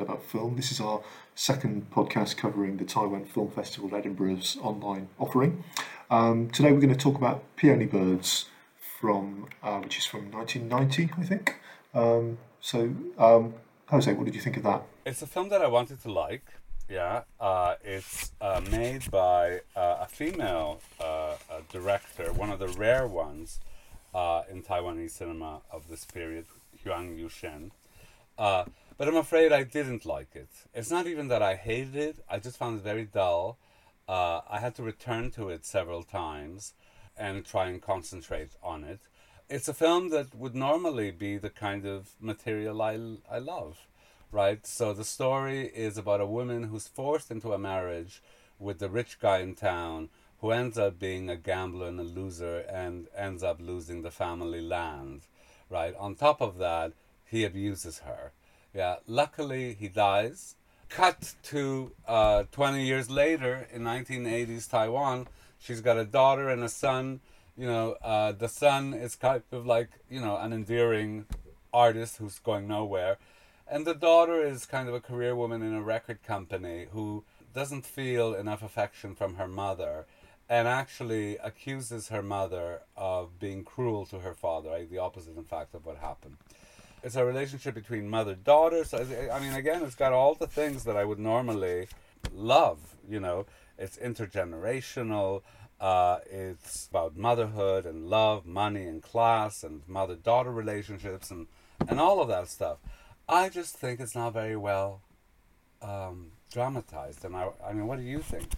about film. This is our second podcast covering the Taiwan Film Festival Edinburgh's online offering. Um, today we're going to talk about Peony Birds, from uh, which is from 1990, I think. Um, so, um, Jose, what did you think of that? It's a film that I wanted to like. Yeah, uh, it's uh, made by uh, a female uh, a director, one of the rare ones uh, in Taiwanese cinema of this period, Huang Yushan. Uh, but I'm afraid I didn't like it. It's not even that I hated it, I just found it very dull. I had to return to it several times and try and concentrate on it. It's a film that would normally be the kind of material I, I love right? So the story is about a woman who's forced into a marriage with the rich guy in town who ends up being a gambler and a loser and ends up losing the family land, right? On top of that, he abuses her. Yeah, luckily he dies. Cut to uh, 20 years later in 1980s Taiwan, she's got a daughter and a son. You know, uh, the son is kind of like, you know, an endearing artist who's going nowhere and the daughter is kind of a career woman in a record company who doesn't feel enough affection from her mother and actually accuses her mother of being cruel to her father, the opposite, in fact, of what happened. It's a relationship between mother daughter. So, I mean, again, it's got all the things that I would normally love. You know, it's intergenerational. Uh, it's about motherhood and love, money and class, and mother daughter relationships, and, and all of that stuff. I just think it's not very well um, dramatized. And I, I mean, what do you think?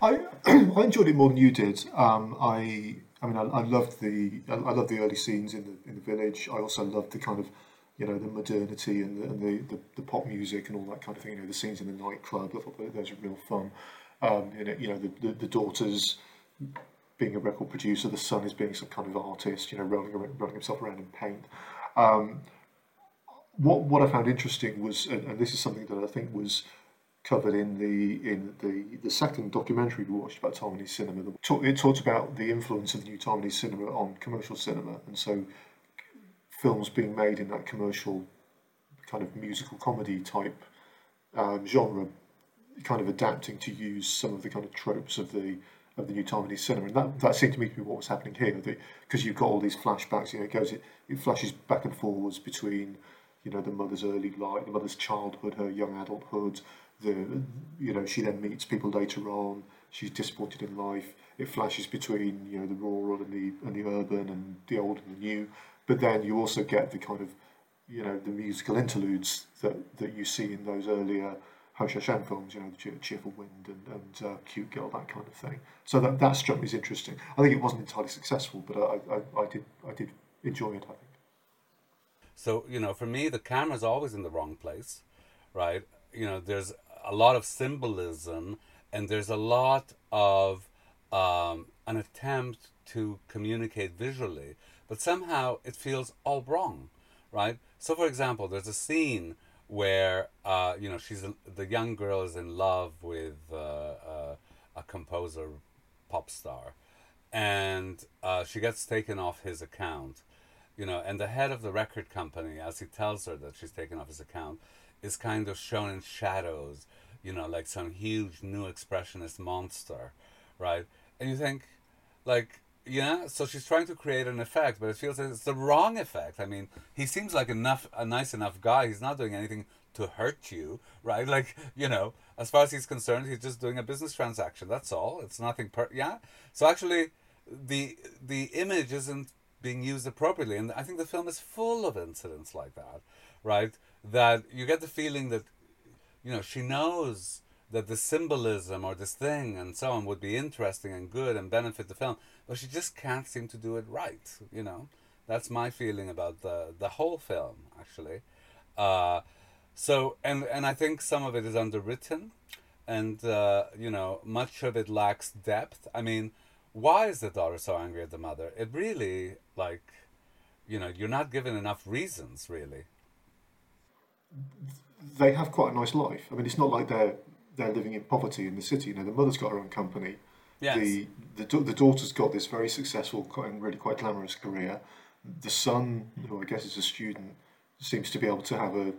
I I enjoyed it more than you did. Um, I I mean, I, I loved the I, I loved the early scenes in the in the village. I also loved the kind of you know the modernity and the, and the, the, the pop music and all that kind of thing. You know, the scenes in the nightclub. I thought those were real fun. Um, you know, you know the, the, the daughters being a record producer, the son is being some kind of artist. You know, rolling rolling himself around in paint. Um, what what I found interesting was, and, and, this is something that I think was covered in the in the, the second documentary we watched about Taiwanese cinema. It talked about the influence of the new Taiwanese cinema on commercial cinema, and so films being made in that commercial kind of musical comedy type um, genre, kind of adapting to use some of the kind of tropes of the of the new Taiwanese cinema, and that, that seemed to me to be what was happening here. Because you've got all these flashbacks, you know, it goes it, it flashes back and forwards between you know the mother's early life, the mother's childhood, her young adulthood. The you know she then meets people later on. She's disappointed in life. It flashes between you know the rural and the and the urban and the old and the new. But then you also get the kind of you know the musical interludes that, that you see in those earlier Hou Hsiao-hsien films, you know, the Cheerful Wind and, and uh, Cute Girl, that kind of thing. So that, that struck me as interesting. I think it wasn't entirely successful, but I, I, I did I did enjoy it. I think. So, you know, for me, the camera's always in the wrong place, right? You know, there's a lot of symbolism and there's a lot of um, an attempt to communicate visually, but somehow it feels all wrong, right? So, for example, there's a scene where, uh, you know, she's the young girl is in love with uh, uh, a composer, pop star, and uh, she gets taken off his account you know, and the head of the record company, as he tells her that she's taken off his account, is kind of shown in shadows, you know, like some huge new expressionist monster, right? And you think, like, yeah, so she's trying to create an effect, but it feels like it's the wrong effect. I mean, he seems like enough a nice enough guy. He's not doing anything to hurt you, right? Like, you know, as far as he's concerned, he's just doing a business transaction. That's all. It's nothing per yeah. So actually the the image isn't being used appropriately. And I think the film is full of incidents like that, right? That you get the feeling that, you know, she knows that the symbolism or this thing and so on would be interesting and good and benefit the film, but she just can't seem to do it right, you know? That's my feeling about the, the whole film, actually. Uh, so, and, and I think some of it is underwritten and, uh, you know, much of it lacks depth. I mean, why is the daughter so angry at the mother? It really, like, you know, you're not given enough reasons, really. They have quite a nice life. I mean, it's not like they're they're living in poverty in the city. You know, the mother's got her own company. Yes. The, the the daughter's got this very successful and really quite glamorous career. The son, who I guess is a student, seems to be able to have a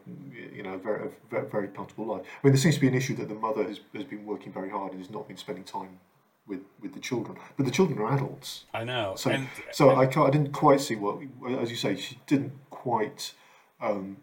you know very, a very very comfortable life. I mean, there seems to be an issue that the mother has, has been working very hard and has not been spending time with, with the children, but the children are adults. I know. So and, so and- I can't, I didn't quite see what as you say she didn't quite um,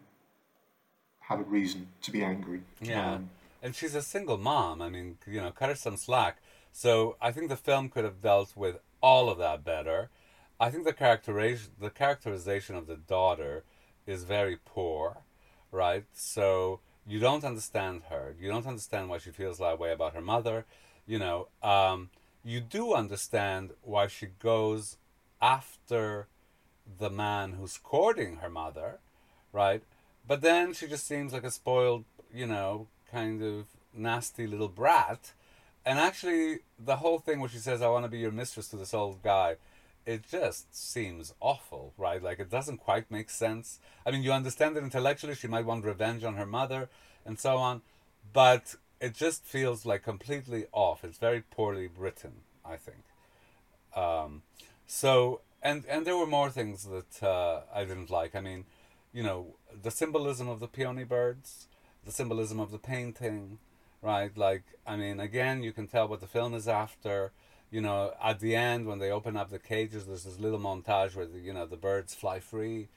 have a reason to be angry. Yeah. Um, and she's a single mom. I mean, you know, cut her some slack. So I think the film could have dealt with all of that better. I think the characterization the characterization of the daughter is very poor, right? So you don't understand her. You don't understand why she feels that way about her mother. You know, um, you do understand why she goes after the man who's courting her mother, right? But then she just seems like a spoiled, you know, kind of nasty little brat. And actually, the whole thing where she says, I want to be your mistress to this old guy, it just seems awful, right? Like, it doesn't quite make sense. I mean, you understand it intellectually. She might want revenge on her mother and so on. But it just feels like completely off. It's very poorly written, I think. Um, so, and, and there were more things that uh, I didn't like. I mean, you know, the symbolism of the peony birds, the symbolism of the painting, right? Like, I mean, again, you can tell what the film is after. You know, at the end when they open up the cages, there's this little montage where the, you know the birds fly free,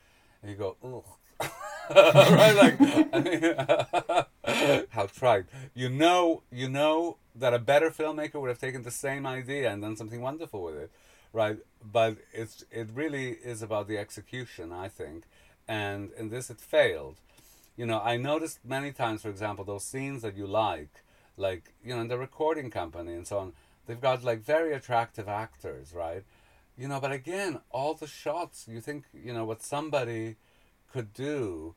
and you go, ugh, right? Like, I mean, how trite. You know, you know that a better filmmaker would have taken the same idea and done something wonderful with it, right? But it's it really is about the execution, I think, and in this it failed. You know, I noticed many times, for example, those scenes that you like, like you know, in the recording company and so on. They've got like very attractive actors, right? You know, but again, all the shots you think you know what somebody could do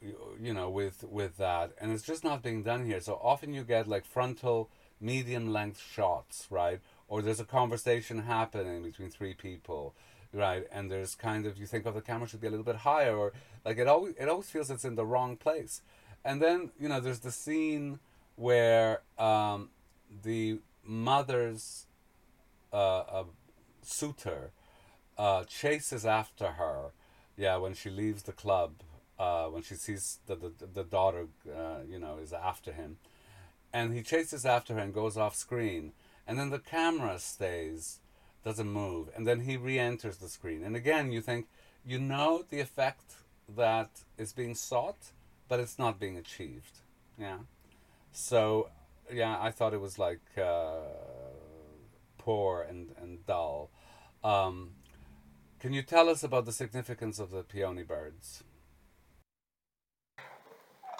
you, know with with that and it's just not being done here so often you get like frontal medium length shots right or there's a conversation happening between three people right and there's kind of you think of the camera should be a little bit higher or like it always it always feels it's in the wrong place. And then you know there's the scene where um, the mother's uh, suitor uh, chases after her yeah when she leaves the club uh, when she sees that the, the daughter uh, you know is after him. And he chases after her and goes off screen. And then the camera stays doesn't move. And then he re-enters the screen. And again you think you know the effect that is being sought but it's not being achieved. Yeah. So yeah i thought it was like uh, poor and, and dull. Um, can you tell us about the significance of the peony birds?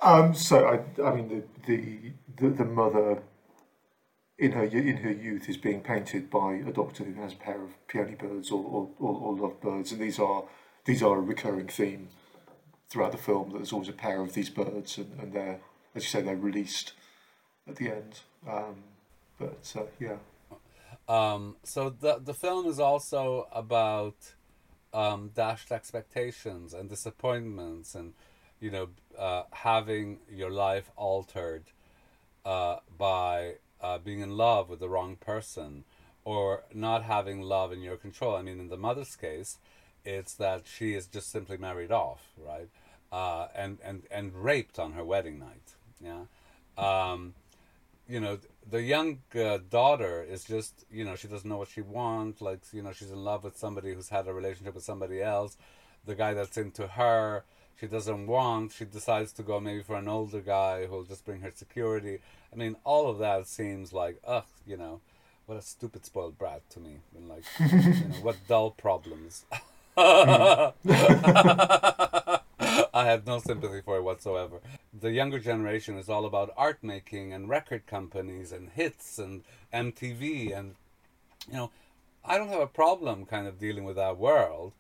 Um, so I, I mean, the, the the the mother in her in her youth is being painted by a doctor who has a pair of peony birds or or, or, or love birds, and these are these are a recurring theme throughout the film. That there's always a pair of these birds, and, and they're as you say they're released at the end. Um, but uh, yeah, Um, so the the film is also about um, dashed expectations and disappointments, and you know uh, having your life altered uh, by uh, being in love with the wrong person or not having love in your control. I mean, in the mother's case, it's that she is just simply married off, right, uh, and and and raped on her wedding night. Yeah. Um, you know the young uh, daughter is just you know she doesn't know what she wants like you know she's in love with somebody who's had a relationship with somebody else the guy that's into her she doesn't want she decides to go maybe for an older guy who'll just bring her security. I mean all of that seems like ugh you know what a stupid spoiled brat to me. And like you know what dull problems. I have no sympathy for it whatsoever. The younger generation is all about art making and record companies and hits and MTV and you know, I don't have a problem kind of dealing with that world,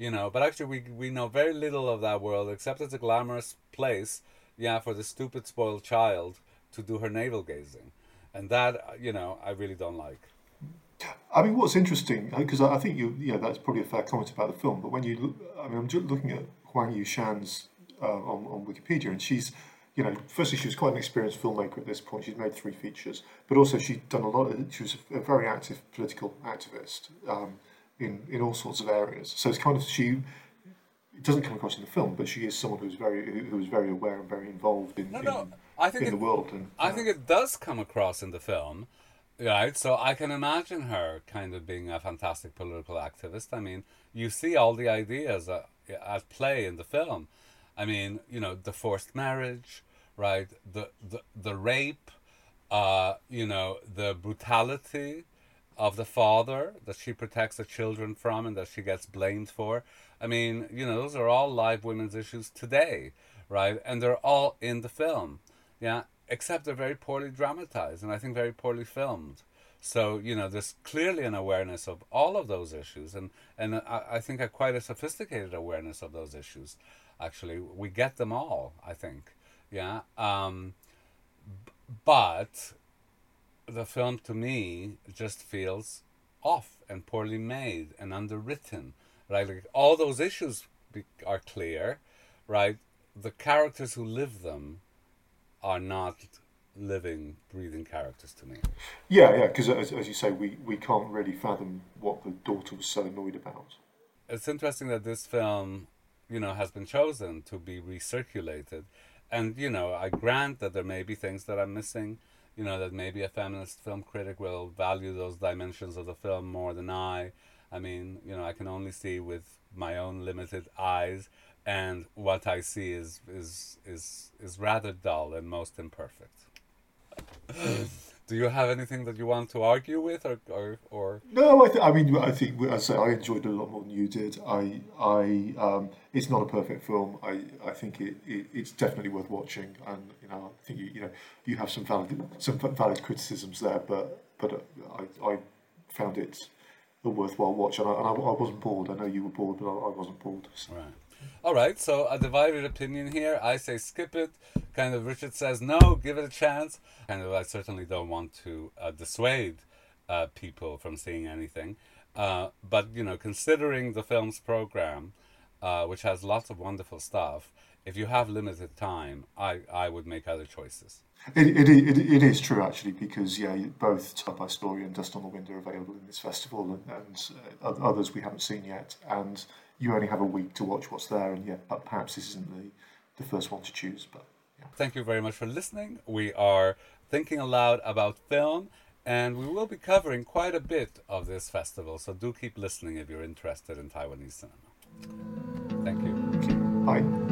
you know, but actually we we know very little of that world except it's a glamorous place, yeah, for the stupid spoiled child to do her navel gazing. And that, you know, I really don't like. I mean, what's interesting because I think you yeah that's probably a fair comment about the film, but when you look, I mean, I'm just looking at Huang Yushan's uh, on on Wikipedia, and she's you know, firstly she was quite an experienced filmmaker at this point. She'd made three features, but also she'd done a lot. Of, she was a very active political activist um, in in all sorts of areas. So it's kind of she it doesn't come across in the film, but she is someone who's very who, is very aware and very involved in, No, in, I think in it, the world. And I think it does come across in the film, right? So I can imagine her kind of being a fantastic political activist. I mean, you see all the ideas uh, at play in the film. I mean, you know, the forced marriage, right? The the the rape, uh, you know, the brutality of the father that she protects the children from and that she gets blamed for. I mean, you know, those are all live women's issues today, right? And they're all in the film, yeah, except they're very poorly dramatized and I think very poorly filmed. So, you know, there's clearly an awareness of all of those issues and, and I, I think a quite a sophisticated awareness of those issues. Actually, we get them all, I think, yeah. Um, but the film to me just feels off and poorly made and underwritten right? Like all those issues be- are clear right? The characters who live them are not living breathing characters to me. Yeah, yeah, because as, as you say, we, we can't really fathom what the daughter was so annoyed about. it's interesting that this film you know has been chosen to be recirculated. And you know i grant that there may be things that i'm missing you know that maybe a feminist film critic will value those dimensions of the film more than i. I mean you know i can only see with my own limited eyes and what i see is is is is rather dull and most imperfect do you have anything that you want to argue with or or, or No, I, th- I mean, I think, I say, I enjoyed it a lot more than you did. I, I, um, it's not a perfect film. I, I think it, it, it's definitely worth watching, and you know, I think you, you know, you have some valid, some valid criticisms there, but, but uh, I, I found it a worthwhile watch, and I, and I, I wasn't bored. I know you were bored, but I, I wasn't bored. So. Right. All right. So a divided opinion here. I say skip it. Kind of Richard says no, give it a chance. Kind of I certainly don't want to uh, dissuade uh, people from seeing anything. Uh, but you know, considering the film's program, uh, which has lots of wonderful stuff, if you have limited time, I, I would make other choices. It, it, it, it is true actually because yeah, both Taipei Story and Dust on the Wind are available in this festival, and, and uh, others we haven't seen yet. And you only have a week to watch what's there, and yeah, but perhaps this isn't the, the first one to choose. But yeah. Thank you very much for listening. We are thinking aloud about film, and we will be covering quite a bit of this festival. So do keep listening if you're interested in Taiwanese cinema. Thank you. Okay. Bye.